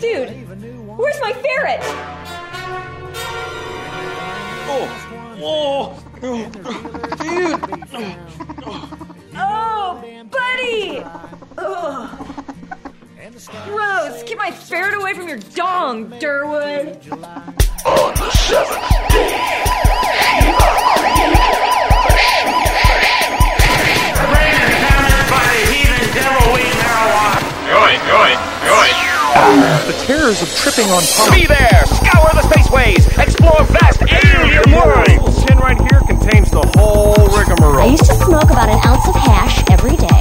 Dude, where's my ferret? Oh, oh, dude. Oh, buddy! Ugh. Gross! Keep my ferret away from your dong, Durwood! On the seventh day, Shiva created The terrors of tripping on pump. Be there! Scour the spaceways! Explore vast alien worlds! tin right here contains the whole I used to smoke about an ounce of hash every day.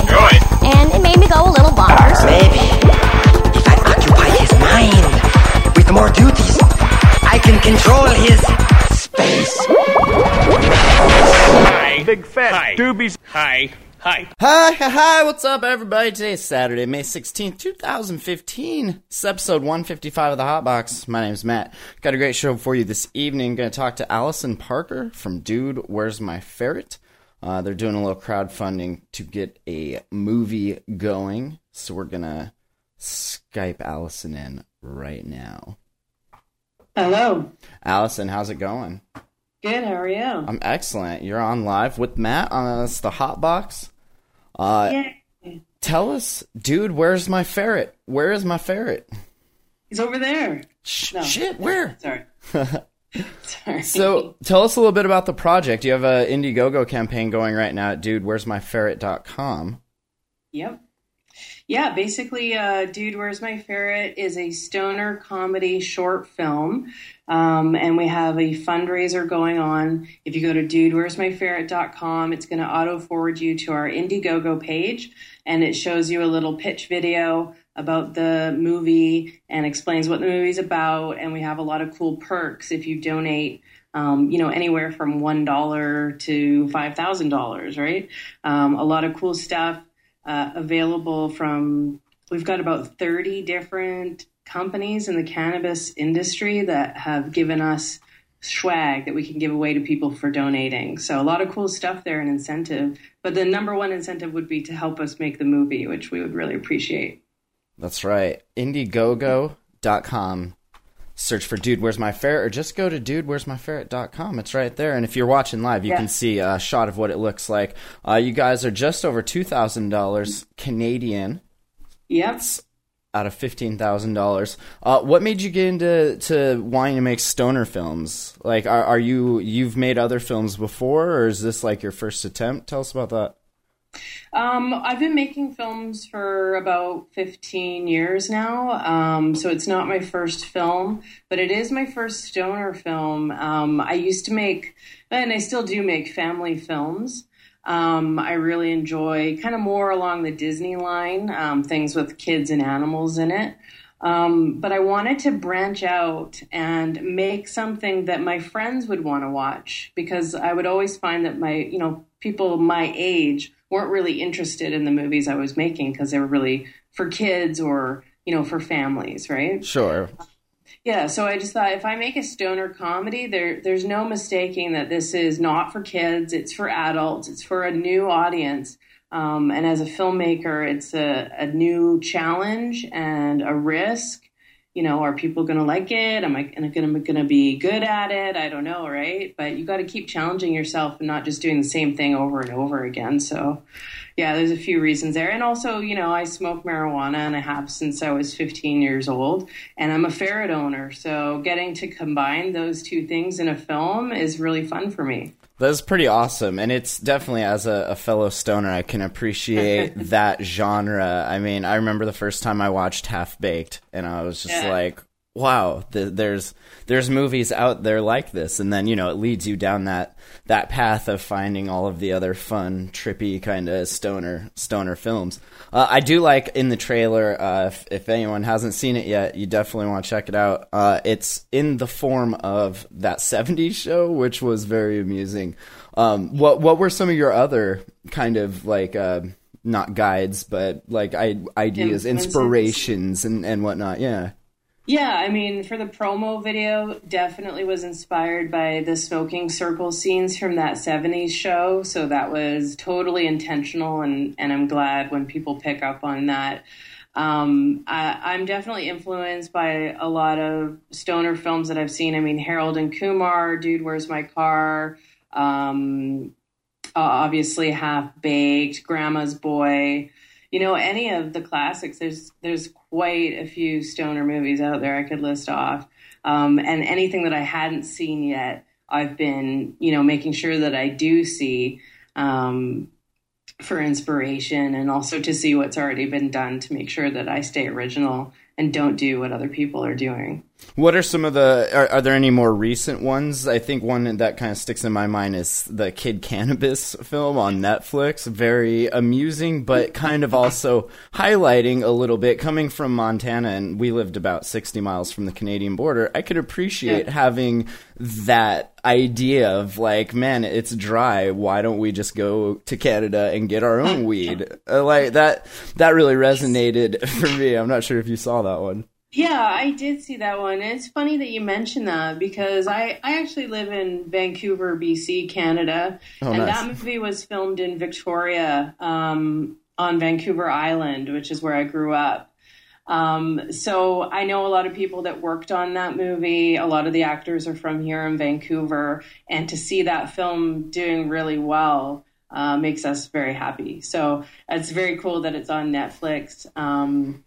And it made me go a little bonkers. Maybe if I occupy his mind with more duties, I can control his space. Hi. Big fat Hi. doobies. Hi. Hi. Hi, hi, hi, what's up, everybody? Today is Saturday, May 16th, 2015. It's episode 155 of the Hotbox. My name's Mat. Got a great show for you this evening. Gonna talk to Alison Parker from Dude, Where's My Ferret? Uh, they're doing a little crowdfunding to get a movie going, so we're gonna Skype Alison in right now. Hello. Alison, how's it going? Good. How are you? I'm excellent. You're on live with Mat on us, the Hotbox. Uh, yeah. Tell us, dude, where's my ferret? Where is my ferret? He's over there. Sh- No. Shit, where? Sorry. Sorry. So, tell us a little bit about the project. You have a Indiegogo campaign going right now at dudewhere'smyferret.com. Yep. Yeah, basically, uh, Dude, Where's My Ferret is a stoner comedy short film. Um, and we have a fundraiser going on. If you go to dudewhere'smyferret.com, it's going to auto forward you to our Indiegogo page. And it shows you a little pitch video about the movie and explains what the movie's about. And we have a lot of cool perks if you donate um, you know, anywhere from one dollar to five thousand dollars, right? Um, a lot of cool stuff uh, available from. We've got about thirty different companies in the cannabis industry that have given us swag that we can give away to people for donating. So a lot of cool stuff there and incentive. But the number one incentive would be to help us make the movie, which we would really appreciate. That's right. Indiegogo.com. Search for Dude, Where's My Ferret? Or just go to dudewhere'smyferret.com. It's right there. And if you're watching live, you Yeah. can see a shot of what it looks like. Uh, you guys are just over $2,000 Canadian. Yep. out of fifteen thousand dollars. Uh, what made you get into to wanting to make stoner films? Like, are, are you you've made other films before, or is this like your first attempt? Tell us about that. Um, I've been making films for about 15 years now. Um, so it's not my first film, but it is my first stoner film. Um, I used to make, and I still do make family films. Um, I really enjoy kind of more along the Disney line, um, things with kids and animals in it. Um, but I wanted to branch out and make something that my friends would want to watch because I would always find that my, you know, people my age weren't really interested in the movies I was making because they were really for kids or, you know, for families, right? Sure. Yeah, so I just thought if I make a stoner comedy, there there's no mistaking that this is not for kids. It's for adults. It's for a new audience. Um, and as a filmmaker, it's a, a new challenge and a risk. You know, are people going to like it? Am I going to be good at it? I don't know, right? But you got to keep challenging yourself and not just doing the same thing over and over again. So, yeah, there's a few reasons there. And also, you know, I smoke marijuana and I have since I was 15 years old, and I'm a ferret owner. So, getting to combine those two things in a film is really fun for me. That's pretty awesome, and it's definitely as a, a fellow stoner, I can appreciate that genre. I mean, I remember the first time I watched Half Baked, and I was just Yeah. like, "Wow, th- there's there's movies out there like this." And then you know, it leads you down that that path of finding all of the other fun, trippy kind of stoner stoner films. Uh, I do like in the trailer. Uh, if, if anyone hasn't seen it yet, you definitely want to check it out. Uh, it's in the form of that '70s show, which was very amusing. Um, what what were some of your other kind of like uh, not guides, but like I, ideas, inspirations, and and whatnot? Yeah. Yeah, I mean, for the promo video, definitely was inspired by the smoking circle scenes from that 70s show. So that was totally intentional, and, and I'm glad when people pick up on that. um, I, I'm definitely influenced by a lot of stoner films that I've seen. I mean, Harold and Kumar, Dude, Where's My Car? Um, obviously, Half Baked, Grandma's Boy. You know, any of the classics. There's there's quite a few stoner movies out there I could list off, um, and anything that I hadn't seen yet, I've been you know making sure that I do see. Um, for inspiration and also to see what's already been done to make sure that I stay original and don't do what other people are doing. What are some of the? Are, are, there any more recent ones? I think one that kind of sticks in my mind is the Kid Cannabis film on Netflix. Very amusing, but kind of also highlighting a little bit. Coming from Montana, and we lived about sixty miles from the Canadian border, I could appreciate yeah. having that idea of like, man, it's dry. Why don't we just go to Canada and get our own weed? Uh, like that. That really resonated for me. I'm not sure if you saw that one. Yeah, I did see that one. It's funny that you mentioned that because I, I actually live in Vancouver, BC, Canada. Oh, and nice. that movie was filmed in Victoria um, on Vancouver Island, which is where I grew up. Um, so I know a lot of people that worked on that movie. A lot of the actors are from here in Vancouver. And to see that film doing really well uh, makes us very happy. So it's very cool that it's on Netflix. Um,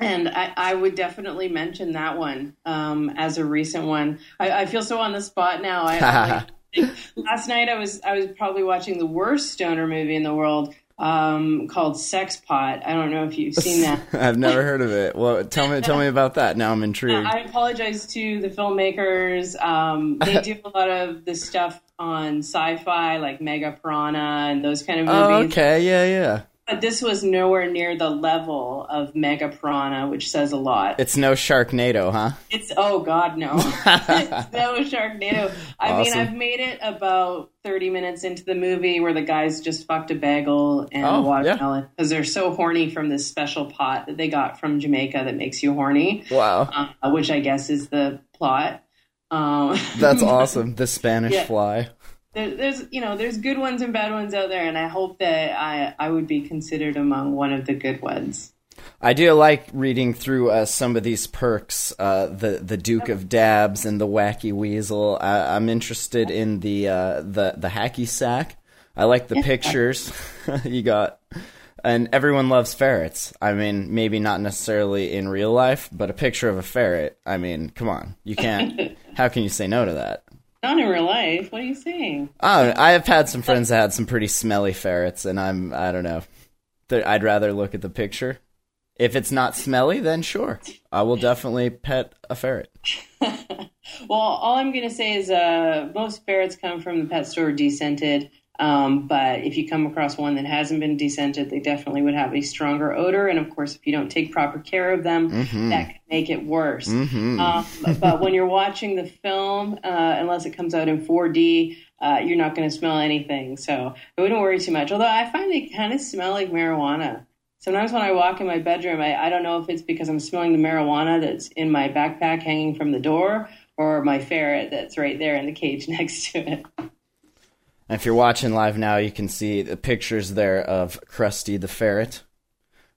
and I, I, would definitely mention that one um, as a recent one. I, I, feel so on the spot now. I, last night I was I was probably watching the worst stoner movie in the world um, called Sex Pot. I don't know if you've seen that. I've never heard of it. Well, tell me tell me about that. Now I'm intrigued. I apologize to the filmmakers. Um, they do a lot of the stuff on sci-fi, like Mega Piranha and those kind of oh, movies. Oh, okay, yeah, yeah. But this was nowhere near the level of Mega Piranha, which says a lot. It's no Sharknado, huh? It's oh god, no, it's no Sharknado. I awesome. mean, I've made it about thirty minutes into the movie where the guys just fucked a bagel and oh, watermelon because yeah. they're so horny from this special pot that they got from Jamaica that makes you horny. Wow, uh, which I guess is the plot. Um, That's awesome. The Spanish yeah. fly there, there's you know there's good ones and bad ones out there, and I hope that I I would be considered among one of the good ones. I do like reading through uh, some of these perks, uh, the the Duke of Dabs and the Wacky Weasel. I, am interested in the uh, the the hacky sack. I like the pictures you got, and everyone loves ferrets. I mean, maybe not necessarily in real life, but a picture of a ferret. I mean, come on, you can't. how can you say no to that? Not in real life. What are you saying? Oh, I have had some friends that had some pretty smelly ferrets, and I'm I don't know. I'd rather look at the picture. If it's not smelly, then sure, I will definitely pet a ferret. well, all I'm going to say is uh, most ferrets come from the pet store descented. Um, but if you come across one that hasn't been descented, they definitely would have a stronger odor. And of course, if you don't take proper care of them, mm-hmm. that can make it worse. Mm-hmm. Um, but when you're watching the film, uh, unless it comes out in 4D, uh, you're not going to smell anything. So I wouldn't worry too much. Although I find they kind of smell like marijuana. Sometimes when I walk in my bedroom, I, I don't know if it's because I'm smelling the marijuana that's in my backpack hanging from the door or my ferret that's right there in the cage next to it. And if you're watching live now, you can see the pictures there of Krusty the ferret,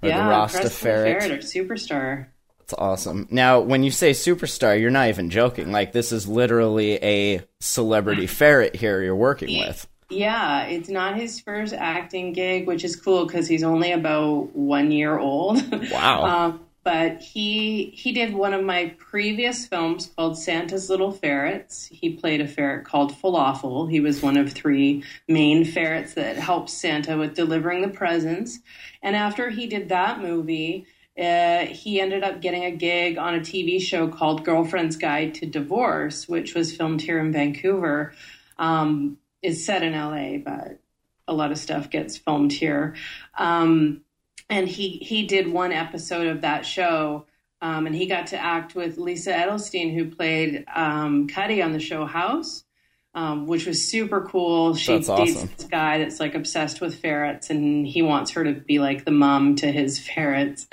or yeah, the Rasta Krusty ferret. The ferret or superstar. That's awesome. Now, when you say superstar, you're not even joking. Like this is literally a celebrity ferret here you're working with. Yeah, it's not his first acting gig, which is cool because he's only about one year old. Wow. um, but he he did one of my previous films called Santa's Little Ferrets. He played a ferret called Falafel. He was one of three main ferrets that helped Santa with delivering the presents. And after he did that movie, uh, he ended up getting a gig on a TV show called Girlfriend's Guide to Divorce, which was filmed here in Vancouver. Um, it's set in LA, but a lot of stuff gets filmed here. Um, and he he did one episode of that show. Um, and he got to act with Lisa Edelstein, who played um, Cuddy on the show House, um, which was super cool. She that's dates awesome. this guy that's like obsessed with ferrets, and he wants her to be like the mom to his ferrets.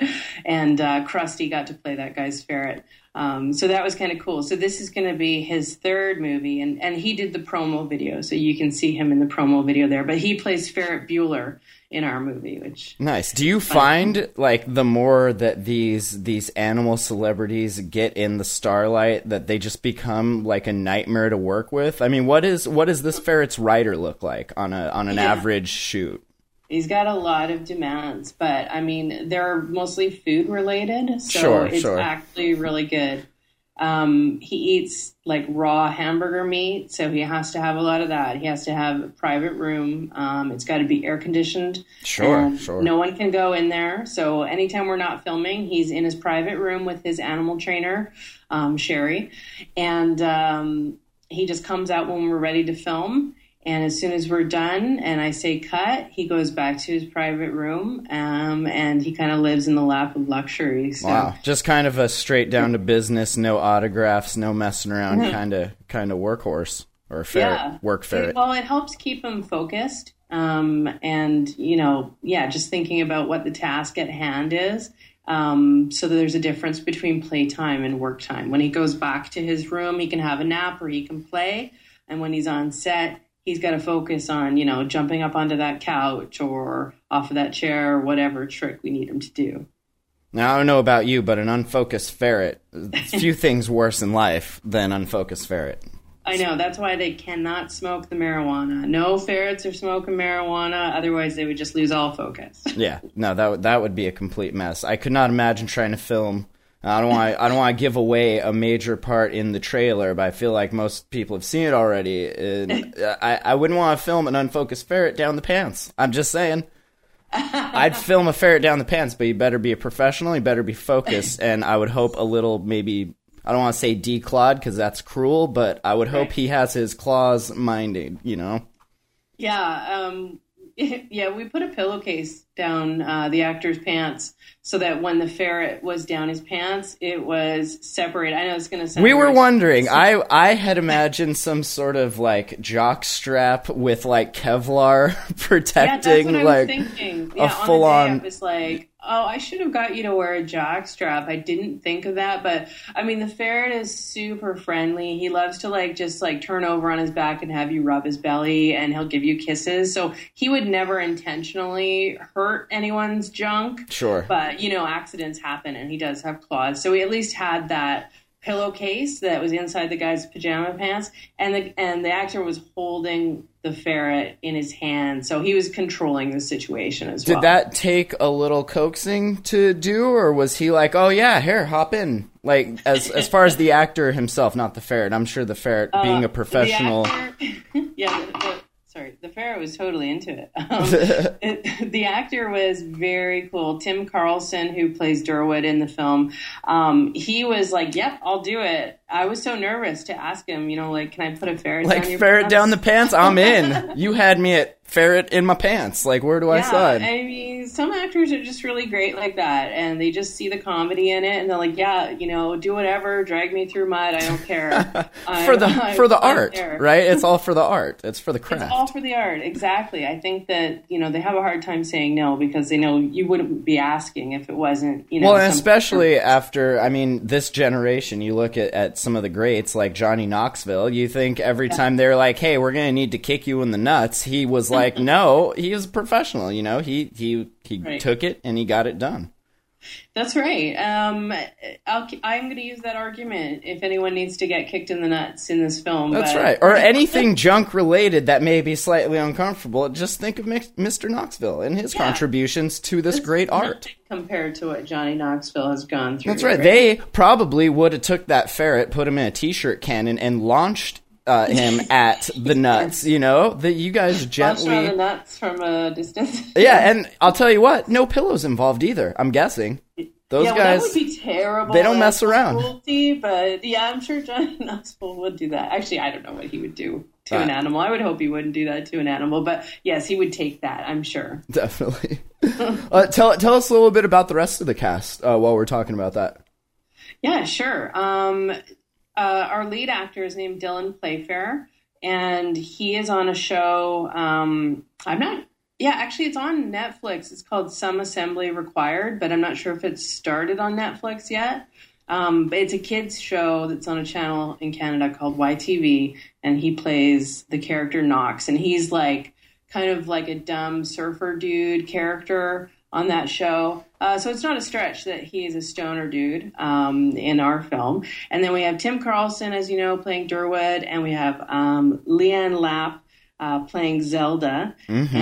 And uh, Krusty got to play that guy's ferret. Um, so that was kind of cool. So this is going to be his third movie, and and he did the promo video, so you can see him in the promo video there. But he plays Ferret Bueller in our movie, which Nice. Do you find like the more that these these animal celebrities get in the starlight that they just become like a nightmare to work with? I mean, what is what does this ferret's rider look like on a on an Yeah. average shoot? He's got a lot of demands. But I mean, they're mostly food related, so Sure, it's sure. actually really good. Um, he eats like raw hamburger meat, so he has to have a lot of that. He has to have a private room. Um, it's got to be air conditioned. Sure, sure. No one can go in there. So anytime we're not filming, he's in his private room with his animal trainer, um, Sherry, and um, he just comes out when we're ready to film. And as soon as we're done and I say cut, he goes back to his private room um, and he kind of lives in the lap of luxury. So, Wow, just kind of a straight down to business, no autographs, no messing around kind of kind of workhorse or ferret, Yeah. work ferret. Well, it helps keep him focused. Um, and, you know, yeah, just thinking about what the task at hand is. Um, so that there's a difference between playtime and work time. When he goes back to his room, he can have a nap or he can play. And when he's on set, he's got to focus on, you know, jumping up onto that couch or off of that chair or whatever trick we need him to do. Now I don't know about you, but an unfocused ferret, few things worse in life than unfocused ferret. I know. That's why they cannot smoke the marijuana. No ferrets are smoking marijuana. Otherwise, they would just lose all focus. Yeah, no, that would that would be a complete mess. I could not imagine trying to film. I don't want I don't want to give away a major part in the trailer, but I feel like most people have seen it already. And I I wouldn't want to film an unfocused ferret down the pants. I'm just saying. I'd film a ferret down the pants, but you better be a professional. You better be focused, and I would hope a little maybe. I don't want to say declawed because that's cruel, but I would hope Right. he has his claws minded. You know. Yeah, um, yeah. We put a pillowcase down uh, the actor's pants so that when the ferret was down his pants, it was separated. I know it's going to sound. We were wondering. I I had imagined some sort of like jock strap with like Kevlar Yeah, that's protecting I like was thinking. a full on. day like, oh, I should have got you to wear a jock strap. I didn't think of that, but I mean, the ferret is super friendly. He loves to like just like turn over on his back and have you rub his belly, and he'll give you kisses. So he would never intentionally hurt anyone's junk. Sure. But you know, accidents happen, and he does have claws. So we at least had that pillowcase that was inside the guy's pajama pants, and the and the actor was holding the ferret in his hand, so he was controlling the situation as Did well. Did that take a little coaxing to do, or was he like, "Oh yeah, here, hop in"? Like as as far as the actor himself, not the ferret. I'm sure the ferret, being a Uh, professional, actor- yeah. The, sorry, the Pharaoh was totally into it. Um, it. The actor was very cool. Tim Carlson, who plays Durwood in the film, um, he was like, "Yep, I'll do it." I was so nervous to ask him, you know, like, "Can I put a ferret like down your ferret pants?" down the pants. I'm in. you had me at ferret in my pants. Like where do I Yeah, sign? I mean, some actors are just really great like that, and they just see the comedy in it, and they're like, "Yeah, you know, do whatever, drag me through mud, I don't care." For the I- for the art, right? It's all for the art. It's for the It's craft. all for the art, exactly. I think that you know they have a hard time saying no because they know you wouldn't be asking if it wasn't you know. well, and especially after, I mean, this generation, you look at, at some of the greats like Johnny Knoxville, you think every time they're like, hey, we're going to need to kick you in the nuts, he was like, no, he was a professional, you know? He, he, he Right. took it and he got it done. That's right. Um, I'll, I'm going to use that argument if anyone needs to get kicked in the nuts in this film. That's but- right. Or anything junk related that may be slightly uncomfortable, just think of Mr. Knoxville and his Yeah. contributions to this great art. compared to what Johnny Knoxville has gone through. That's right. They probably would have took that ferret, put him in a t-shirt cannon, and launched uh, him at the nuts. You know that you guys around the gently. nuts from a distance. Yeah, and I'll tell you what, no pillows involved either. I'm guessing those yeah, well, guys. that would be terrible. they don't mess around. Cruelty, but yeah, I'm sure John Knoxville would do that. Actually, I don't know what he would do to an animal. I would hope he wouldn't do that to an animal, but yes, he would take that. I'm sure. Definitely. uh, tell tell us a little bit about the rest of the cast uh, while we're talking about that. Yeah, sure. Um, uh, our lead actor is named Dylan Playfair, and he is on a show. Um, I'm not. Yeah, actually, it's on Netflix. It's called Some Assembly Required, but I'm not sure if it's started on Netflix yet. Um, but it's a kids show that's on a channel in Canada called YTV, and he plays the character Knox, and he's like kind of like a dumb surfer dude character on that show. Uh, so it's not a stretch that he is a stoner dude um, in our film. And then we have Tim Carlson, as you know, playing Durwood, and we have um, Leanne Lapp uh, playing Zelda. Mm-hmm.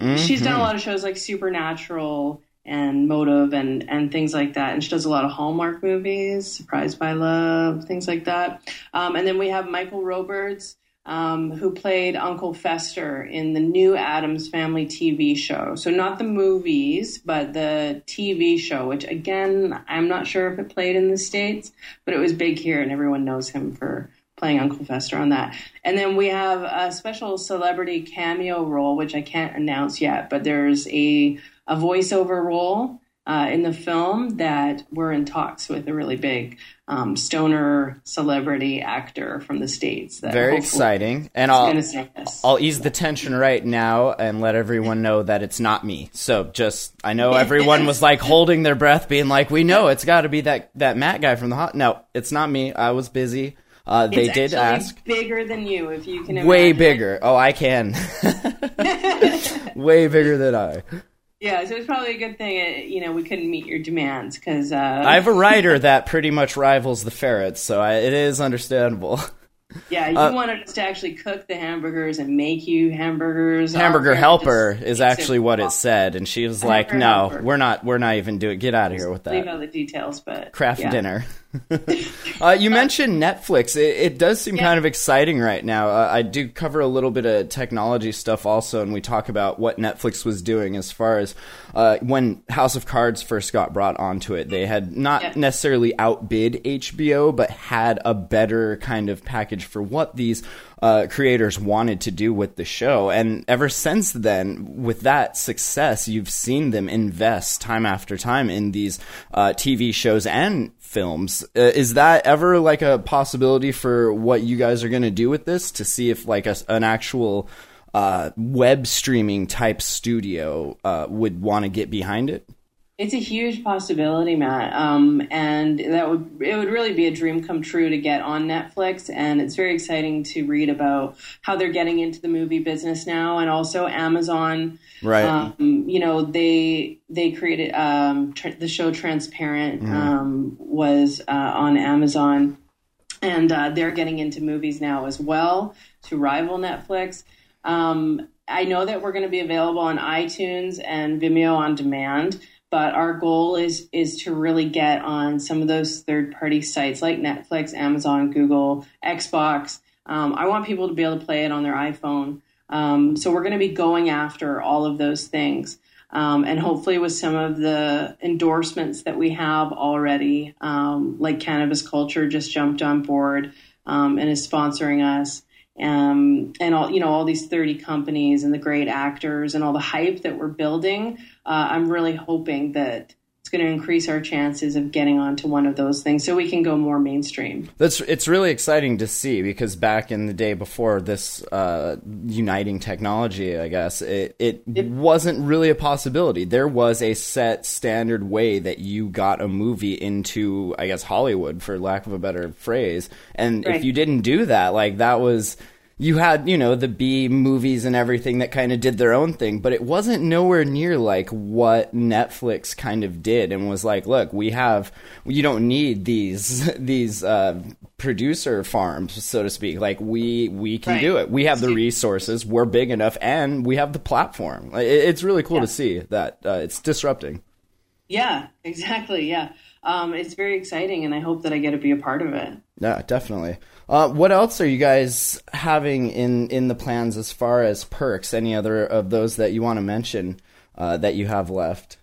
And she's done a lot of shows like Supernatural and Motive and and things like that. And she does a lot of Hallmark movies, Surprised by Love, things like that. Um, and then we have Michael Roberts, um, who played Uncle Fester in the new Addams Family TV show. So not the movies, but the TV show, which again I'm not sure if it played in the states, but it was big here, and everyone knows him for playing Uncle Fester on that. And then we have a special celebrity cameo role, which I can't announce yet, but there's a a voiceover role uh, in the film that we're in talks with a really big um, stoner celebrity actor from the states. That Very exciting. And I'll gonna sing this. I'll ease the tension right now and let everyone know that it's not me. So just I know everyone was like holding their breath, being like, "We know it's got to be that that Mat guy from the hot." No, it's not me. I was busy. Uh, they It's did ask. bigger than you, if you can. Way bigger. Oh, I can. Way bigger than I. Yeah, so it's probably a good thing. uh, You know, we couldn't meet your demands because uh, I have a rider that pretty much rivals the ferrets, so I, it is understandable. yeah, you uh, wanted us to actually cook the hamburgers and make you hamburgers. Hamburger helper is actually what it said, and she was like, "No, helper. we're not. We're not even doing. Get out of here with that." Leave out the details, but craft yeah. dinner." uh, you mentioned Netflix. It, it does seem Yeah. kind of exciting right now. Uh, I do cover a little bit of technology stuff also, and we talk about what Netflix was doing as far as uh, when House of Cards first got brought onto it. They had not Yeah. necessarily outbid HBO, but had a better kind of package for what these uh, creators wanted to do with the show. And ever since then, with that success, you've seen them invest time after time in these uh, TV shows and films. Uh, is that ever like a possibility for what you guys are going to do with this to see if like a, an actual uh, web streaming type studio uh, would want to get behind it? It's a huge possibility, Mat, um, and that would it would really be a dream come true to get on Netflix. And it's very exciting to read about how they're getting into the movie business now, and also Amazon. Right. Um, you know, they they created um, tr- the show Transparent um, was uh, on Amazon, and uh, they're getting into movies now as well to rival Netflix. Um, I know that we're going to be available on iTunes and Vimeo on demand, but our goal is is to really get on some of those third party sites like Netflix, Amazon, Google, Xbox. Um, I want people to be able to play it on their iPhone. Um, so we're going to be going after all of those things. Um, and hopefully, with some of the endorsements that we have already, um, like Cannabis Culture just jumped on board um, and is sponsoring us, um, and all you know, all these thirty companies and the great actors and all the hype that we're building. Uh, I'm really hoping that it's going to increase our chances of getting onto one of those things, so we can go more mainstream. That's it's really exciting to see because back in the day before this uh, uniting technology, I guess it, it wasn't really a possibility. There was a set standard way that you got a movie into, I guess Hollywood, for lack of a better phrase. And if you didn't do that, like that was you had you know the B movies and everything that kind of did their own thing, but it wasn't nowhere near like what Netflix kind of did and was like, look, we have you don't need these these uh, producer farms, so to speak. Like we we can Right. do it. We have the resources. We're big enough, and we have the platform. It- It's really cool to see that uh, it's disrupting. Yeah, exactly. Yeah, um, it's very exciting, and I hope that I get to be a part of it. Yeah, definitely. Uh, what else are you guys having in in the plans as far as perks? Any other of those that you want to mention uh, that you have left?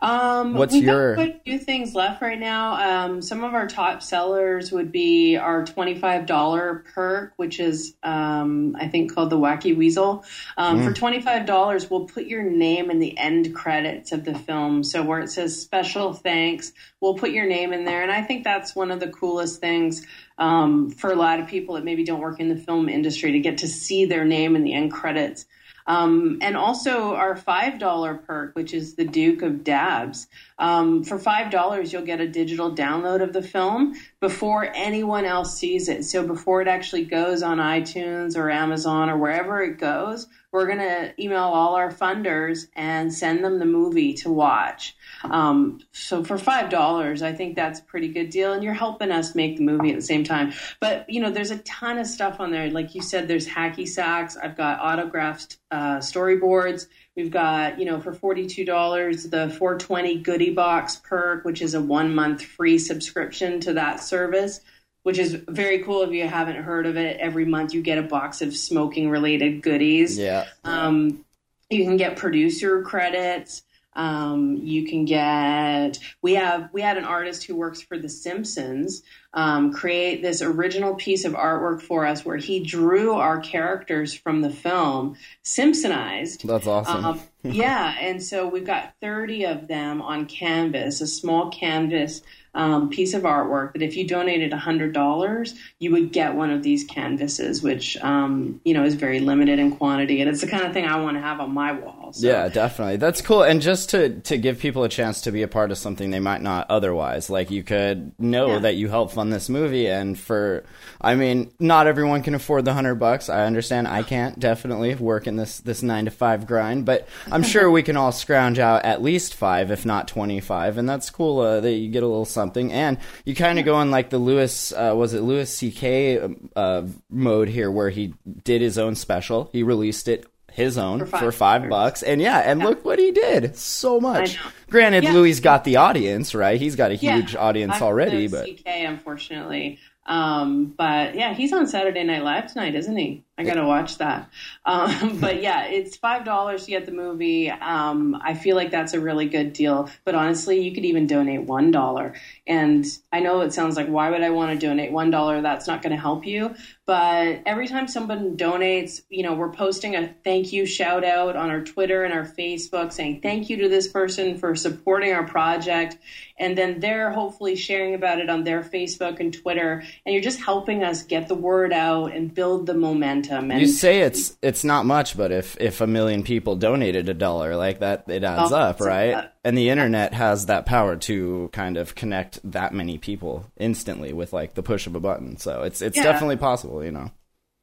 Um, What's we've your- quite a few things left right now. Um, some of our top sellers would be our twenty-five dollar perk, which is um, I think called the Wacky Weasel. Um, Mm. For twenty-five dollars, we'll put your name in the end credits of the film. So where it says special thanks, we'll put your name in there, and I think that's one of the coolest things um, for a lot of people that maybe don't work in the film industry to get to see their name in the end credits. Um, and also our five dollar perk, which is the Duke of Dabs. Um, for five dollars, you'll get a digital download of the film before anyone else sees it. So before it actually goes on iTunes or Amazon or wherever it goes, we're going to email all our funders and send them the movie to watch. Um, so for five dollars, I think that's a pretty good deal, and you're helping us make the movie at the same time. But you know, there's a ton of stuff on there. Like you said, there's hacky sacks. I've got autographed uh, storyboards. We've got you know for forty two dollars the 420 goodie box perk, which is a one month free subscription to that service. Which is very cool. If you haven't heard of it, every month you get a box of smoking related goodies. Yeah. Um, you can get producer credits. Um, you can get we have we had an artist who works for The Simpsons um, create this original piece of artwork for us where he drew our characters from the film Simpsonized. That's awesome. Um, yeah, and so we've got 30 of them on canvas, a small canvas um, piece of artwork that if you donated $100, you would get one of these canvases, which, um, you know, is very limited in quantity. And it's the kind of thing I want to have on my wall. So. Yeah, definitely. That's cool. And just to, to give people a chance to be a part of something they might not otherwise, like you could know Yeah. that you helped fund this movie. And for, I mean, not everyone can afford the hundred bucks. I understand. I can't definitely work in this, this nine to five grind, but I'm sure we can all scrounge out at least five, if not 25. And that's cool uh, that you get a little something. And you kind of go in like the Lewis, uh, was it Lewis C.K. uh, mode here where he did his own special. He released it his own For for five five, bucks. And yeah, and look what he did. So much. Granted, Yeah. Louis got the audience, right? He's got a Yeah, huge audience I'm already, but CK, unfortunately. Um, but yeah, he's on Saturday Night Live tonight, isn't he? I gotta watch that. Um, but yeah, it's five dollars to get the movie. Um, I feel like that's a really good deal. But honestly, you could even donate one dollar. And I know it sounds like why would I want to donate one dollar? That's not going to help you. But every time someone donates, you know, we're posting a thank you shout out on our Twitter and our Facebook saying thank you to this person for supporting our project. And then they're hopefully sharing about it on their Facebook and Twitter. And you're just helping us get the word out and build the momentum. And you say it's it's not much, but if if a million people donated a dollar like that, it adds Oh, up, right? lot. And the internet has that power to kind of connect that many people instantly with like the push of a button. So it's it's Yeah. definitely possible, you know.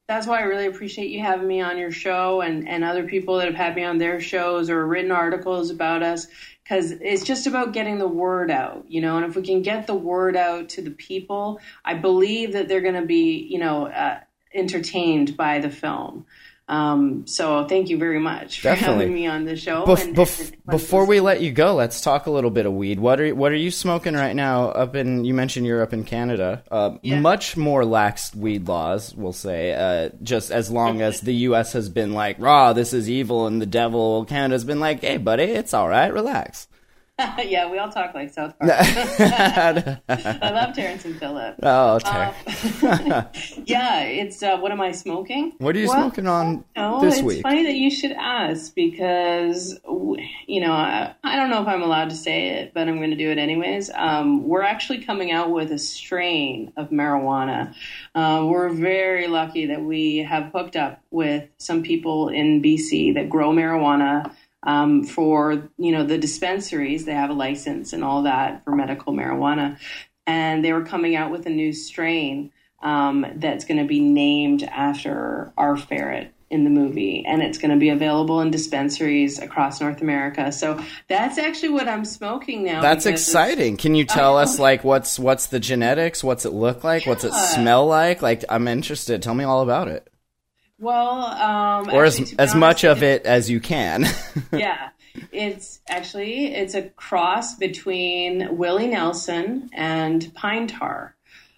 that's why I really appreciate you having me on your show and, and other people that have had me on their shows or written articles about us because it's just about getting the word out, you know. And if we can get the word out to the people, I believe that they're going to be, you know, uh, entertained by the film. Um, so thank you very much for Definitely. having me on the show. Bef- and- bef- and- before we let you go, let's talk a little bit of weed. What are what are you smoking right now? Up in you mentioned you're up in Canada. Uh, Yeah. Much more lax weed laws, we'll say. Uh, just as long as the U.S. has been like, "Raw, this is evil," and the devil, Canada's been like, "Hey, buddy, it's all right, relax." yeah, we all talk like South Park. I love Terrance and Phillip. Oh, okay. Yeah, it's uh, what am I smoking? what are you Well, smoking on No, this it's week? funny that you should ask because you know I, I don't know if I'm allowed to say it, but I'm going to do it anyways. Um, we're actually coming out with a strain of marijuana. Uh, we're very lucky that we have hooked up with some people in BC that grow marijuana. Um, for you know the dispensaries, they have a license and all that for medical marijuana, and they were coming out with a new strain um, that's going to be named after our ferret in the movie, and it's going to be available in dispensaries across North America. So that's actually what I'm smoking now. That's exciting. Can you tell us like what's what's the genetics? What's it look like? What's it smell like? Like I'm interested. Tell me all about it. Well, um, Or as as much of it as you can. yeah. It's actually it's a cross between willie nelson and pine tar.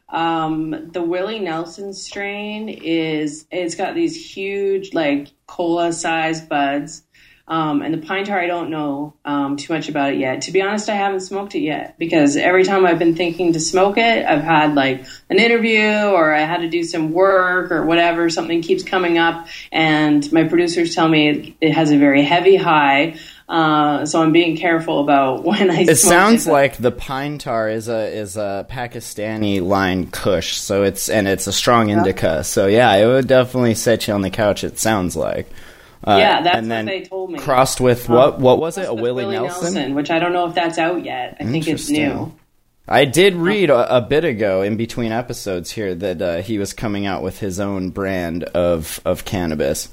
Um, the willie nelson strain is it's got these huge like cola sized buds um, and the pine tar i don't know um, too much about it yet to be honest i haven't smoked it yet because every time i've been thinking to smoke it i've had like an interview or i had to do some work or whatever something keeps coming up and my producers tell me it, it has a very heavy high uh, so i'm being careful about when i It sounds it. like the pine tar is a is a Pakistani line Kush, so it's and it's a strong indica. So yeah, it would definitely set you on the couch. It sounds like. Uh, Yeah, that's and what they told me. Crossed with what? What was it? A With Willie, Nelson? which i don't know if that's out yet i think it's new I did read a, a bit ago, in between episodes here, that uh, he was coming out with his own brand of of cannabis.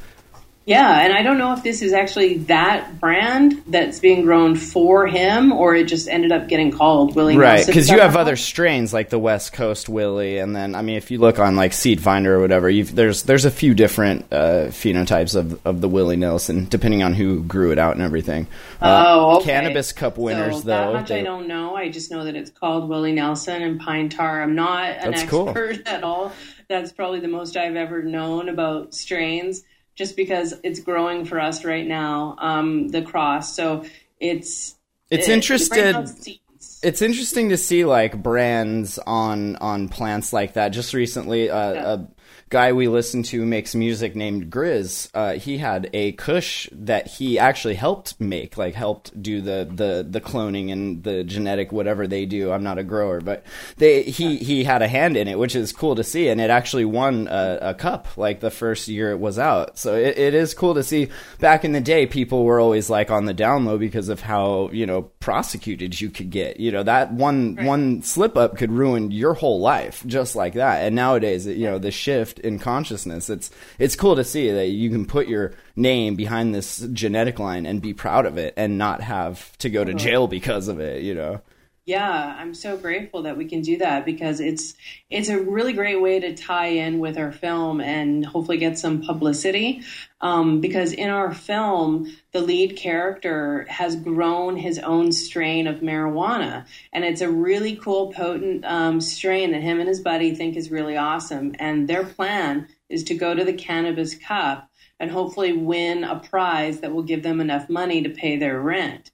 Yeah, and I don't know if this is actually that brand that's being grown for him, or it just ended up getting called Willie Nelson. Right, because you have other strains like the West Coast Willie, and then I mean, if you look on like Seed Finder or whatever, you've, there's there's a few different uh, phenotypes of of the Willie Nelson, depending on who grew it out and everything. Uh, Oh, okay. Cannabis Cup winners, so though. That much they- I don't know. I just know that it's called Willie Nelson and Pine Tar. I'm not an That's cool. expert at all. That's probably the most I've ever known about strains, just because it's growing for us right now. Um, the cross, so it's It's it- interested- right it's interesting to see like brands on on plants like that. Just recently, uh, a guy we listen to makes music named Grizz. Uh, he had a Kush that he actually helped make, like helped do the the the cloning and the genetic whatever they do. I'm not a grower, but they he he had a hand in it, which is cool to see, and it actually won a, a cup like the first year it was out. So it, it is cool to see. Back in the day, people were always like on the down low because of how you know prosecuted you could get. You know that one one slip up could ruin your whole life just like that. And nowadays, you know the shift in consciousness. It's it's cool to see that you can put your name behind this genetic line and be proud of it and not have to go to uh-huh. jail because of it. You know. Yeah, I'm so grateful that we can do that because it's it's a really great way to tie in with our film and hopefully get some publicity. Um, because in our film, the lead character has grown his own strain of marijuana, and it's a really cool, potent um, strain that him and his buddy think is really awesome. And their plan is to go to the Cannabis Cup and hopefully win a prize that will give them enough money to pay their rent.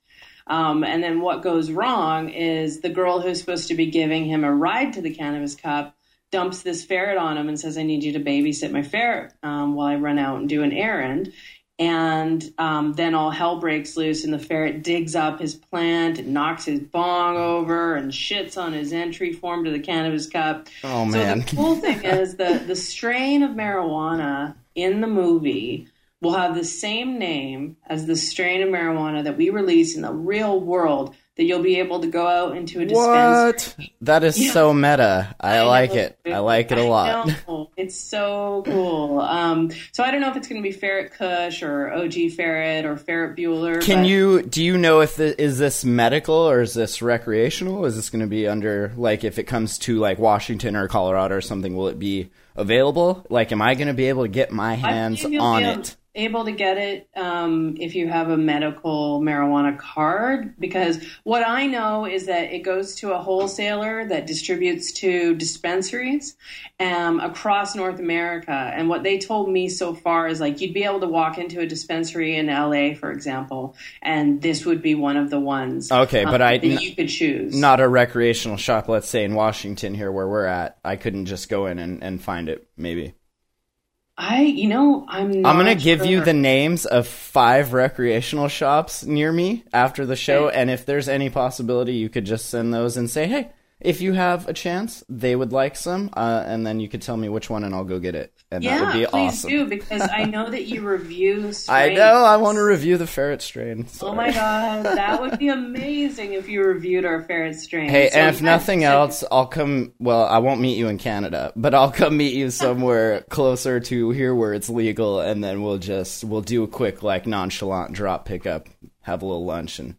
Um, and then what goes wrong is the girl who's supposed to be giving him a ride to the Cannabis Cup dumps this ferret on him and says, I need you to babysit my ferret um, while I run out and do an errand. And um, then all hell breaks loose, and the ferret digs up his plant and knocks his bong over and shits on his entry form to the Cannabis Cup. Oh man. So the cool thing is the the strain of marijuana in the movie will have the same name as the strain of marijuana that we release in the real world. That you'll be able to go out into a dispensary. What? That is so meta. I, like know. it. I like it a lot. It's so cool. Um, so I don't know if it's going to be Ferret Kush or OG Ferret or Ferret Bueller. Can but- you do you know if the, is this medical or is this recreational? Is this going to be under like if it comes to like Washington or Colorado or something? Will it be available? Like, am I going to be able to get my hands on it? Able to get it um, if you have a medical marijuana card. Because what I know is that it goes to a wholesaler that distributes to dispensaries um, across North America. And what they told me so far is like you'd be able to walk into a dispensary in LA, for example, and this would be one of the ones. Okay, but um, I- that you could choose. Not a recreational shop. Let's say in Washington here where we're at, I couldn't just go in and, and find it. Maybe I, you know, I'm. I'm going to give you the names of five recreational shops near me after the show, Okay. and if there's any possibility, you could just send those and say, hey. If you have a chance, they would like some, uh, and then you could tell me which one, and I'll go get it, and Yeah, that would be please awesome. do because I know that you review. I know. I want to review the ferret strain. Oh my god, that would be amazing if you reviewed our ferret strain. Hey, So, and if nothing so- else, I'll come. Well, I won't meet you in Canada, but I'll come meet you somewhere closer to here where it's legal, and then we'll just we'll do a quick like nonchalant drop pickup, have a little lunch, and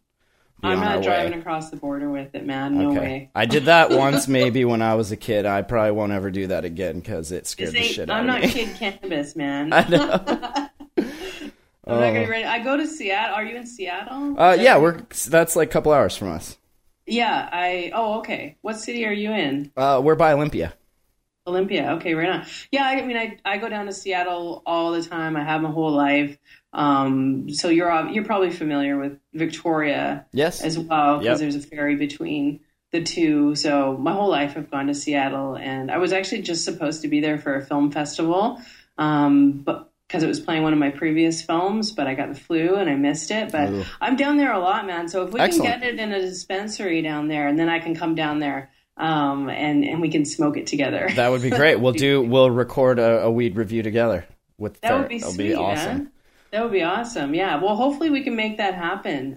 I'm not driving way. across the border with it, man. No Okay, way. I did that once, maybe when I was a kid. I probably won't ever do that again because it scared the shit I'm out not of me. kid cannabis, man. I know. I'm not gonna ready. I go to Seattle. Are you in Seattle? Uh, yeah, we're that's like a couple hours from us. Yeah, I. Oh, okay. What city are you in? Uh, we're by Olympia. Olympia. Okay, right on. Yeah, I mean, I I go down to Seattle all the time. I have my whole life. Um, so you're you're probably familiar with Victoria Yes. as well Yep. because there's a ferry between the two. So my whole life I've gone to Seattle, and I was actually just supposed to be there for a film festival, um, but because it was playing one of my previous films, but I got the flu and I missed it. But Ooh. I'm down there a lot, man. So if we Excellent. can get it in a dispensary down there, and then I can come down there. Um, and, and we can smoke it together. That would be great. We'll do. We'll record a, a weed review together with That would be sweet, be awesome. man. That would be awesome. Yeah. Well, hopefully we can make that happen.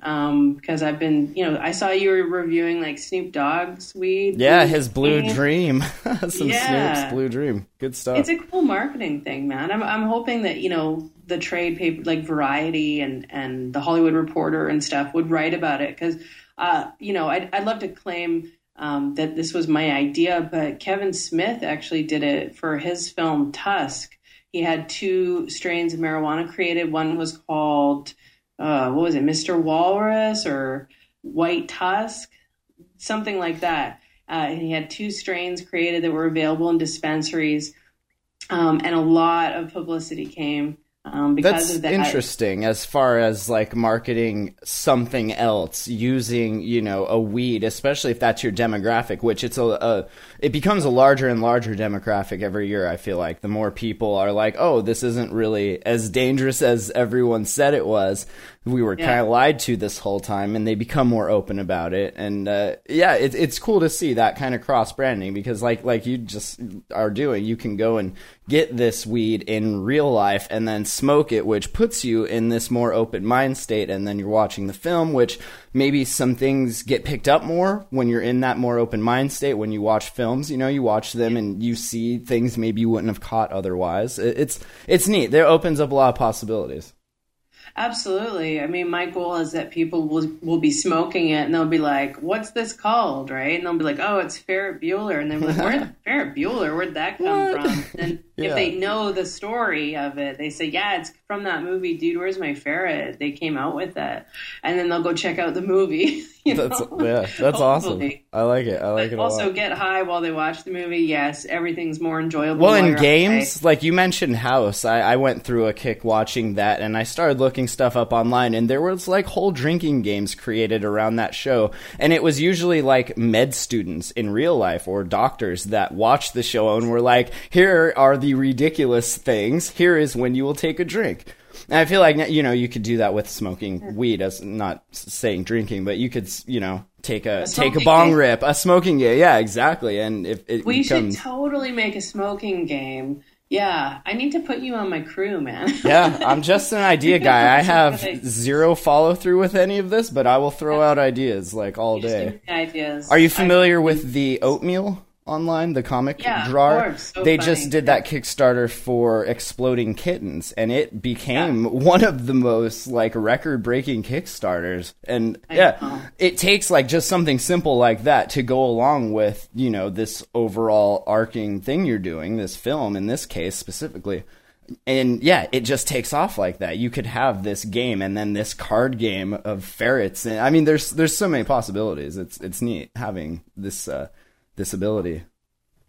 Because I've been, you know, I saw you were reviewing like Snoop Dogg's weed. Yeah, his Blue And Dream, some Yeah. Snoop's Blue Dream, good stuff. It's a cool marketing thing, man. I'm, I'm hoping that, you know, the trade paper like Variety and, and the Hollywood Reporter and stuff would write about it. Because, uh, you know, I'd, I'd love to claim um, that this was my idea, but Kevin Smith actually did it for his film Tusk. He had two strains of marijuana created. One was called, uh, what was it, Mr. Walrus or White Tusk, something like that. Uh, he had two strains created that were available in dispensaries, um, and a lot of publicity came um, because That's interesting as far as like marketing something else using, you know, a weed, especially if that's your demographic, which it's a, a it becomes a larger and larger demographic every year, I feel like. The more people are like, "Oh, this isn't really as dangerous as everyone said it was." We were Yeah. kind of lied to this whole time and they become more open about it. And uh, yeah, it, it's cool to see that kind of cross branding because like like you just are doing, you can go and get this weed in real life and then smoke it, which puts you in this more open mind state. And then you're watching the film, which maybe some things get picked up more when you're in that more open mind state. When you watch films, you know, you watch them and you see things maybe you wouldn't have caught otherwise. It, it's it's neat. There opens up a lot of possibilities. Absolutely. I mean, my goal is that people will will be smoking it and they'll be like, "What's this called?" Right? And they'll be like, "Oh, it's Ferret Bueller." And they're like, "Where Ferret Bueller? Where'd that come from?" And Yeah. if they know the story of it, they say, "Yeah, it's from that movie, Dude, Where's My Ferret?" They came out with it." and then they'll go check out the movie. You That's know? yeah, that's awesome. I like it. I like it a Also, get high while they watch the movie. Yes, everything's more enjoyable. Well, in games, like you mentioned House, I, I went through a kick watching that and I started looking stuff up online and there was like whole drinking games created around that show. And it was usually like med students in real life or doctors that watched the show and were like, here are the ridiculous things. Here is when you will take a drink. And I feel like, you know, you could do that with smoking weed as not saying drinking, but you could, you know, take a, take a bong game. rip, a smoking game. Yeah, exactly. And if it We becomes, should totally make a smoking game. Yeah, I need to put you on my crew, man. Yeah, I'm just an idea guy. I have zero follow through with any of this, but I will throw out ideas like all day. ideas. Are you I- familiar with the oatmeal online, the comic Yeah, drawer? So they funny. just did that Kickstarter for Exploding Kittens, and it became one of the most like record breaking Kickstarters. And I yeah, know. it takes like just something simple like that to go along with you know this overall arcing thing you're doing, this film in this case specifically and yeah, it just takes off like that. You could have this game and then this card game of ferrets. And I mean, there's there's so many possibilities. It's it's neat having this uh, this ability.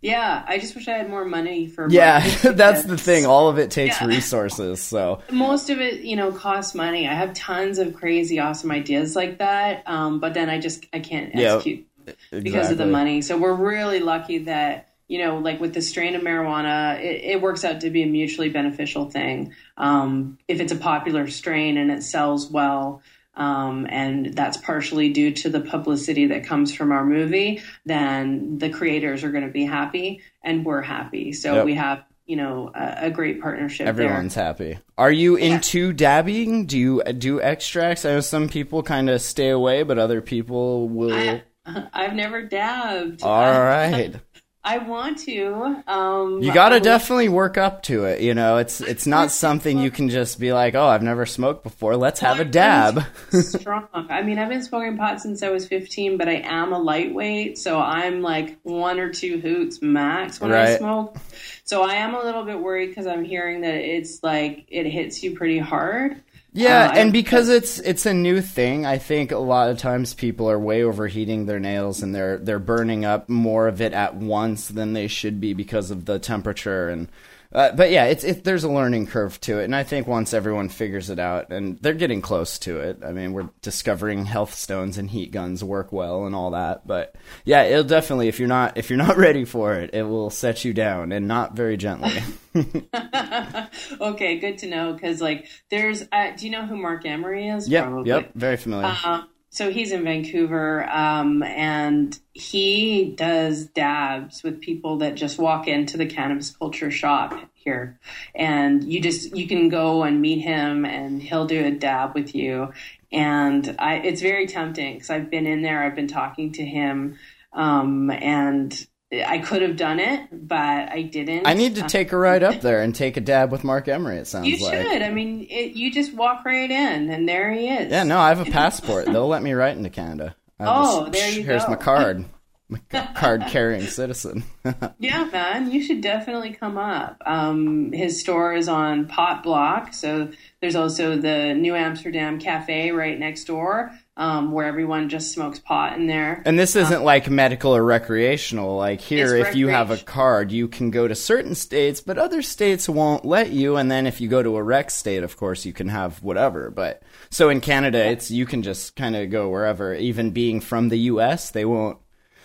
Yeah, I just wish I had more money for. Yeah, that's the thing. All of it takes Yeah. resources. So Most of it, you know, costs money. I have tons of crazy, awesome ideas like that, um, but then I just I can't Yeah, execute because of the money. So we're really lucky that you know, like with the strain of marijuana, it, it works out to be a mutually beneficial thing. Um, if it's a popular strain and it sells well, um, and that's partially due to the publicity that comes from our movie, then the creators are going to be happy and we're happy. So Yep. we have, you know, a, a great partnership everyone's there. happy. Are you into dabbing? Do you do extracts? I know some people kind of stay away, but other people will. I, I've never dabbed. All right. I want to. Um, You got to definitely work up to it. You know, it's it's not something you can just be like, "Oh, I've never smoked before. Let's have a dab." strong. I mean, I've been smoking pot since I was 15, but I am a lightweight, so I'm like one or two hoots max when I smoke. So I am a little bit worried because I'm hearing that it's like it hits you pretty hard. Yeah, Uh, and because it's it's a new thing, I think a lot of times people are way overheating their nails and they're they're burning up more of it at once than they should be because of the temperature and. Uh, but yeah, it's it, there's a learning curve to it, and I think once everyone figures it out, and they're getting close to it. I mean, we're discovering health stones and heat guns work well and all that. But yeah, it'll definitely if you're not if you're not ready for it, it will set you down and not very gently. Okay, good to know because like there's. Uh, do you know who Marc Emery is? yep, Probably. yep, very familiar. Uh, so he's in Vancouver, um, and he does dabs with people that just walk into the cannabis culture shop here, and you just you can go and meet him, and he'll do a dab with you, and I, it's very tempting because I've been in there, I've been talking to him, um, and I could have done it, but I didn't. I need to take a ride up there and take a dab with Marc Emery. It sounds like You like. should. I mean, it, you just walk right in, and there he is. Yeah, no, I have a passport. They'll let me right into Canada. I Oh, this- there you Here's go. my card. My card carrying citizen. Yeah, man, you should definitely come up. Um, his store is on Pot Block, so there's also the New Amsterdam Cafe right next door, um, where everyone just smokes pot in there. And this isn't like medical or recreational. Like here, if you have a card, you can go to certain states, but other states won't let you. And then if you go to a rec state, of course, you can have whatever. But so in Canada, it's you can just kind of go wherever. Even being from the U.S., they won't.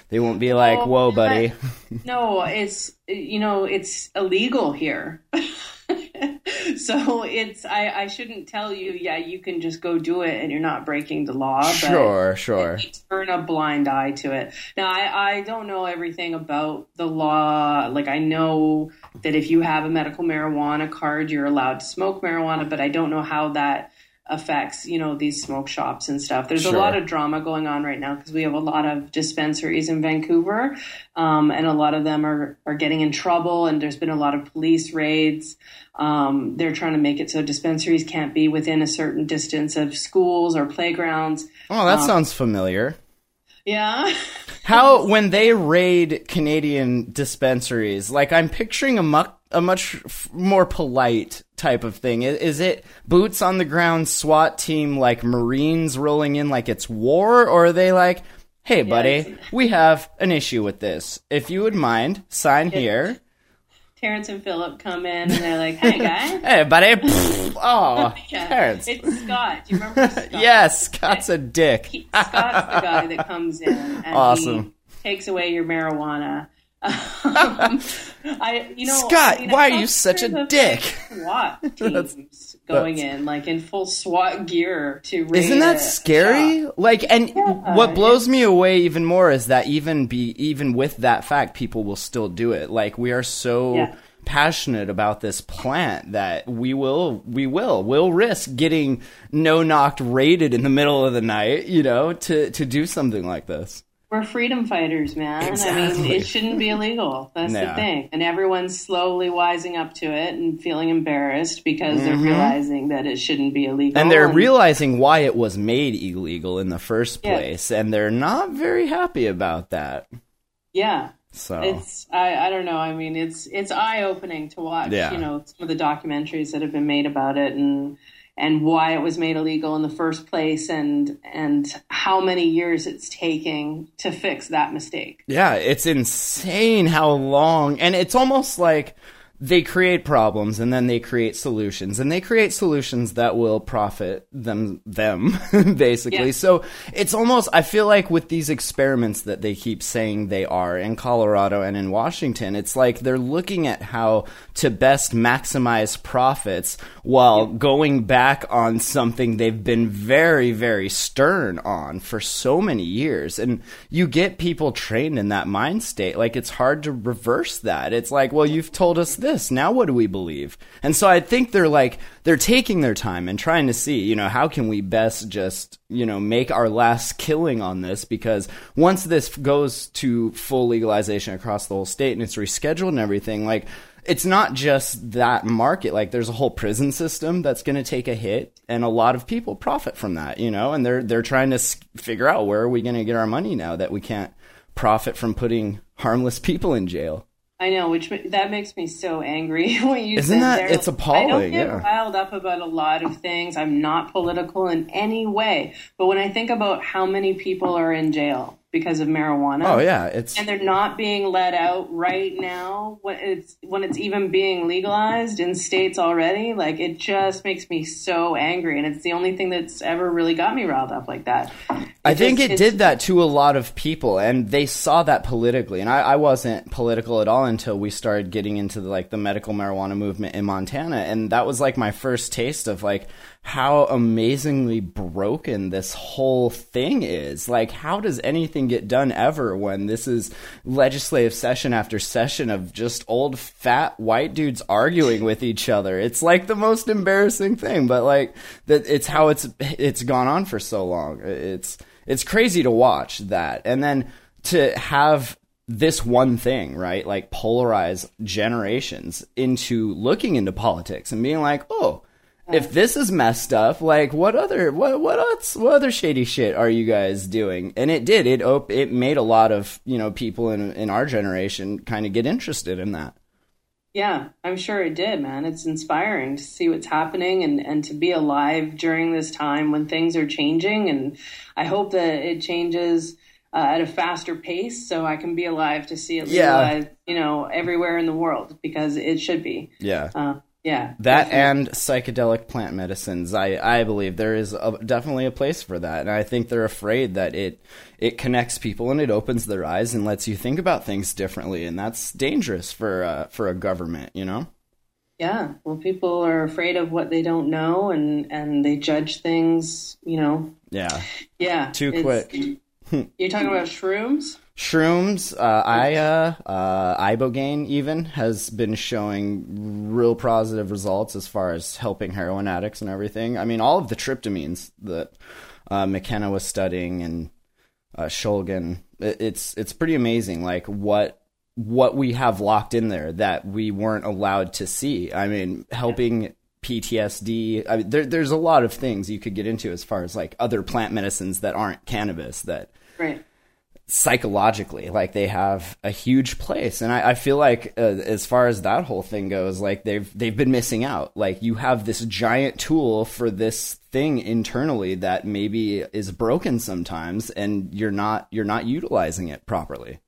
They won't be like, Oh, "Whoa, buddy." No, it's you know it's illegal here. so it's I, I shouldn't tell you, yeah, you can just go do it and you're not breaking the law. But Sure, sure. turn a blind eye to it. Now, I, I don't know everything about the law. Like, I know that if you have a medical marijuana card, you're allowed to smoke marijuana, but I don't know how that affects, you know, these smoke shops and stuff. There's Sure. a lot of drama going on right now because we have a lot of dispensaries in Vancouver, um, and a lot of them are, are getting in trouble, and there's been a lot of police raids. Um, they're trying to make it so dispensaries can't be within a certain distance of schools or playgrounds. Oh, that sounds familiar. Yeah. How when they raid Canadian dispensaries, like I'm picturing a much a much f- more polite type of thing. I- Is it boots on the ground SWAT team like Marines rolling in like it's war, or are they like, hey buddy, we have an issue with this. If you would mind, sign here. Terrance and Phillip come in and they're like, "Hey, guy." Hey buddy, oh, Yeah, Terrance. it's Scott. Do you remember Scott? Yes, Scott's a dick. He- Scott's the guy that comes in and Awesome. he takes away your marijuana. Um, I, you know, Scott, I mean, why are you such a dick? SWAT teams going in, like in full SWAT gear to raid Isn't that scary? shop. Like, and what blows me away even more is that even be even with that fact, people will still do it. Like, we are so Yeah. passionate about this plant that we will, we will, will risk getting no knocked raided in the middle of the night, you know, to to do something like this. We're freedom fighters, man. I mean, it shouldn't be illegal. That's the thing. And everyone's slowly wising up to it and feeling embarrassed because Mm-hmm. they're realizing that it shouldn't be illegal. And they're realizing why it was made illegal in the first Yeah. place, and they're not very happy about that. Yeah. So It's I, I don't know. I mean, it's it's eye opening to watch. Yeah. You know, some of the documentaries that have been made about it and and why it was made illegal in the first place and and how many years it's taking to fix that mistake. Yeah, it's insane how long, and it's almost like they create problems and then they create solutions, and they create solutions that will profit them them basically. Yeah. So it's almost I feel like with these experiments that they keep saying they are in Colorado and in Washington, it's like they're looking at how to best maximize profits while going back on something they've been very very stern on for so many years. And you get people trained in that mind state. Like it's hard to reverse that. It's like well you've told us this. Now what do we believe? And so i think they're like they're taking their time and trying to see you know how can we best just you know make our last killing on this? Because once this goes to full legalization across the whole state and it's rescheduled and everything like it's not just that market. Like there's a whole prison system that's going to take a hit, and a lot of people profit from that. You know, and they're they're trying to figure out where are we going to get our money now that we can't profit from putting harmless people in jail. I know, which that makes me so angry when you Isn't that- there- it's appalling, I don't get yeah. riled up about a lot of things. I'm not political in any way, but when I think about how many people are in jail because of marijuana, Oh yeah, it's and they're not being let out right now. When it's when it's even being legalized in states already like it just makes me so angry. And it's the only thing that's ever really got me riled up like that. I think it did that to a lot of people, and they saw that politically. And I, I wasn't political at all until we started getting into the, like the medical marijuana movement in Montana, and that was like my first taste of like how amazingly broken this whole thing is. Like, how does anything get done ever when this is legislative session after session of just old fat white dudes arguing with each other? It's like the most embarrassing thing, but like that it's how it's it's gone on for so long. It's it's crazy to watch that. And then to have this one thing, right? Like polarize generations into looking into politics and being like, "Oh, if this is messed up, like what other what what else what other shady shit are you guys doing? And it did. It op- it made a lot of you know people in in our generation kind of get interested in that. Yeah, I'm sure it did, man. It's inspiring to see what's happening and, and to be alive during this time when things are changing. And I hope that it changes uh, at a faster pace so I can be alive to see it Yeah. you know, everywhere in the world because it should be. Yeah. Uh, yeah. That definitely. and psychedelic plant medicines, I, I believe there is a, definitely a place for that, and I think they're afraid that it it connects people and it opens their eyes and lets you think about things differently, and that's dangerous for uh, for a government, you know. Yeah, well, people are afraid of what they don't know, and and they judge things. You know, Yeah, yeah, Too quick. You're talking about shrooms. Shrooms, uh, uh, ibogaine even has been showing real positive results as far as helping heroin addicts and everything. I mean, all of the tryptamines that uh, McKenna was studying and uh, Shulgin, it, it's it's pretty amazing. Like what what we have locked in there that we weren't allowed to see. I mean, helping PTSD. I mean, there, there's a lot of things you could get into as far as like other plant medicines that aren't cannabis that Right. Psychologically like they have a huge place. And i, I feel like uh, as far as that whole thing goes like they've they've been missing out. Like you have this giant tool for this thing internally that maybe is broken sometimes and you're not you're not utilizing it properly.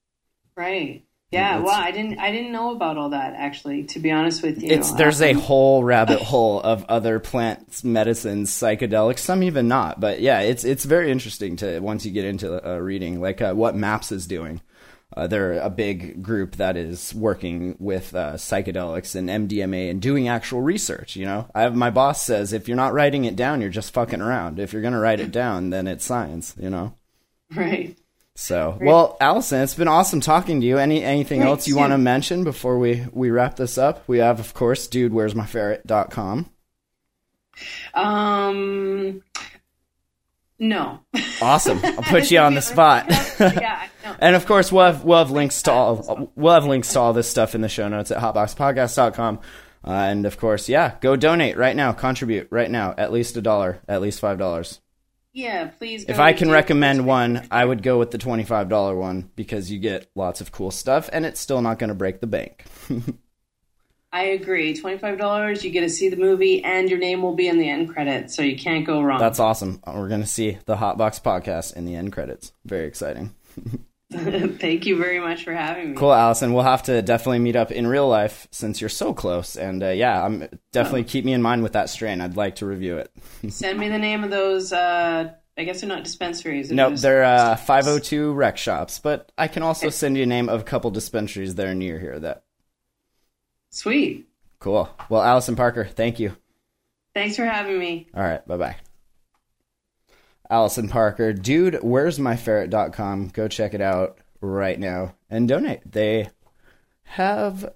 Right. Yeah. Well, I didn't. I didn't know about all that actually. To be honest with you, it's there's a Um, whole rabbit hole of other plants medicines psychedelics some even not but yeah it's it's very interesting to once you get into uh, reading like uh, what MAPS is doing uh, they're a big group that is working with uh, psychedelics and MDMA and doing actual research. You know, I have my boss says if you're not writing it down, you're just fucking around. If you're gonna write it down, then it's science. You know. right. So, well, Alison, it's been awesome talking to you. Any anything Thanks, else you want to mention before we we wrap this up? We have, of course, dude, where's my ferret.com. Um. No. Awesome. I'll put you on the spot. yeah. No. And of course, we'll have we'll have links to all we'll have links to all this stuff in the show notes at hotboxpodcast.com. Uh, and of course, yeah, go donate right now, contribute right now, at least a dollar, at least five dollars. Yeah. Please. Go If I can recommend one, I would go with the twenty five dollar one because you get lots of cool stuff, and it's still not going to break the bank. I agree. Twenty five dollars. You get to see the movie, and your name will be in the end credits, so you can't go wrong. That's awesome. We're going to see the Hotbox podcast in the end credits. Very exciting. Thank you very much for having me. Cool, Alison. We'll have to definitely meet up in real life since you're so close. And uh, yeah, I'm definitely keep me in mind with that strain. I'd like to review it. Send me the name of those. Uh, I guess they're not dispensaries. Nope, they're uh, 502 rec shops, but I can also send you a name of a couple dispensaries that are near here. That sweet. cool. Well, Alison Parker, thank you. Thanks for having me. All right, bye bye. Alison Parker, dude, where's my ferret.com? Go check it out right now and donate. They have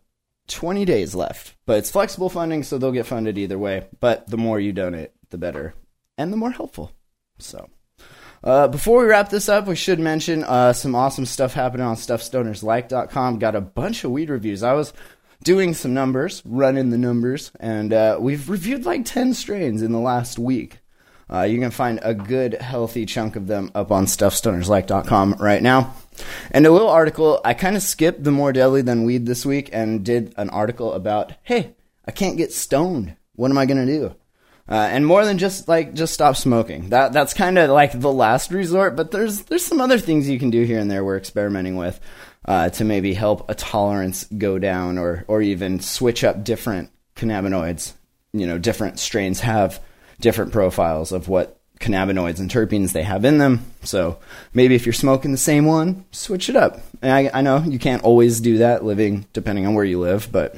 20 days left, but it's flexible funding, so they'll get funded either way. But the more you donate, the better and the more helpful. So, uh, before we wrap this up, we should mention uh, some awesome stuff happening on stuffstonerslike.com. Got a bunch of weed reviews. I was doing some numbers, running the numbers, and uh, we've reviewed like 10 strains in the last week. Uh, you can find a good, healthy chunk of them up on stuffstonerslike.com right now. And a little article, I kind of skipped the more deadly than weed this week and did an article about, hey, I can't get stoned. What am I going to do? Uh, and more than just like just stop smoking. That that's kind of like the last resort. But there's there's some other things you can do here and there. We're experimenting with uh, to maybe help a tolerance go down, or or even switch up different cannabinoids. You know, different strains have different profiles of what cannabinoids and terpenes they have in them. So maybe if you're smoking the same one, switch it up. I, I know you can't always do that living depending on where you live, but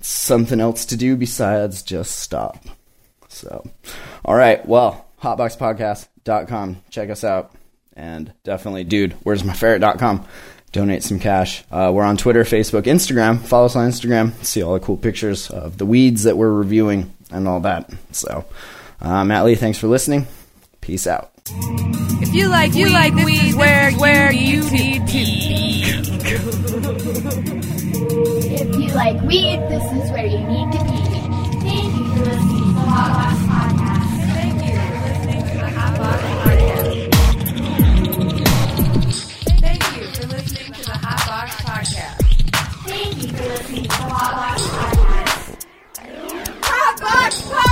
something else to do besides just stop. So, all right. Well, hotboxpodcast.com. Check us out. And definitely, dude, where's my ferret.com. Donate some cash. Uh, we're on Twitter, Facebook, Instagram. Follow us on Instagram. See all the cool pictures of the weeds that we're reviewing and all that. So, uh, Mat Lee, thanks for listening. Peace out. If you like, you like this is where where you need to be. If you like weed, this is where you need to be. Thank you for listening Watch.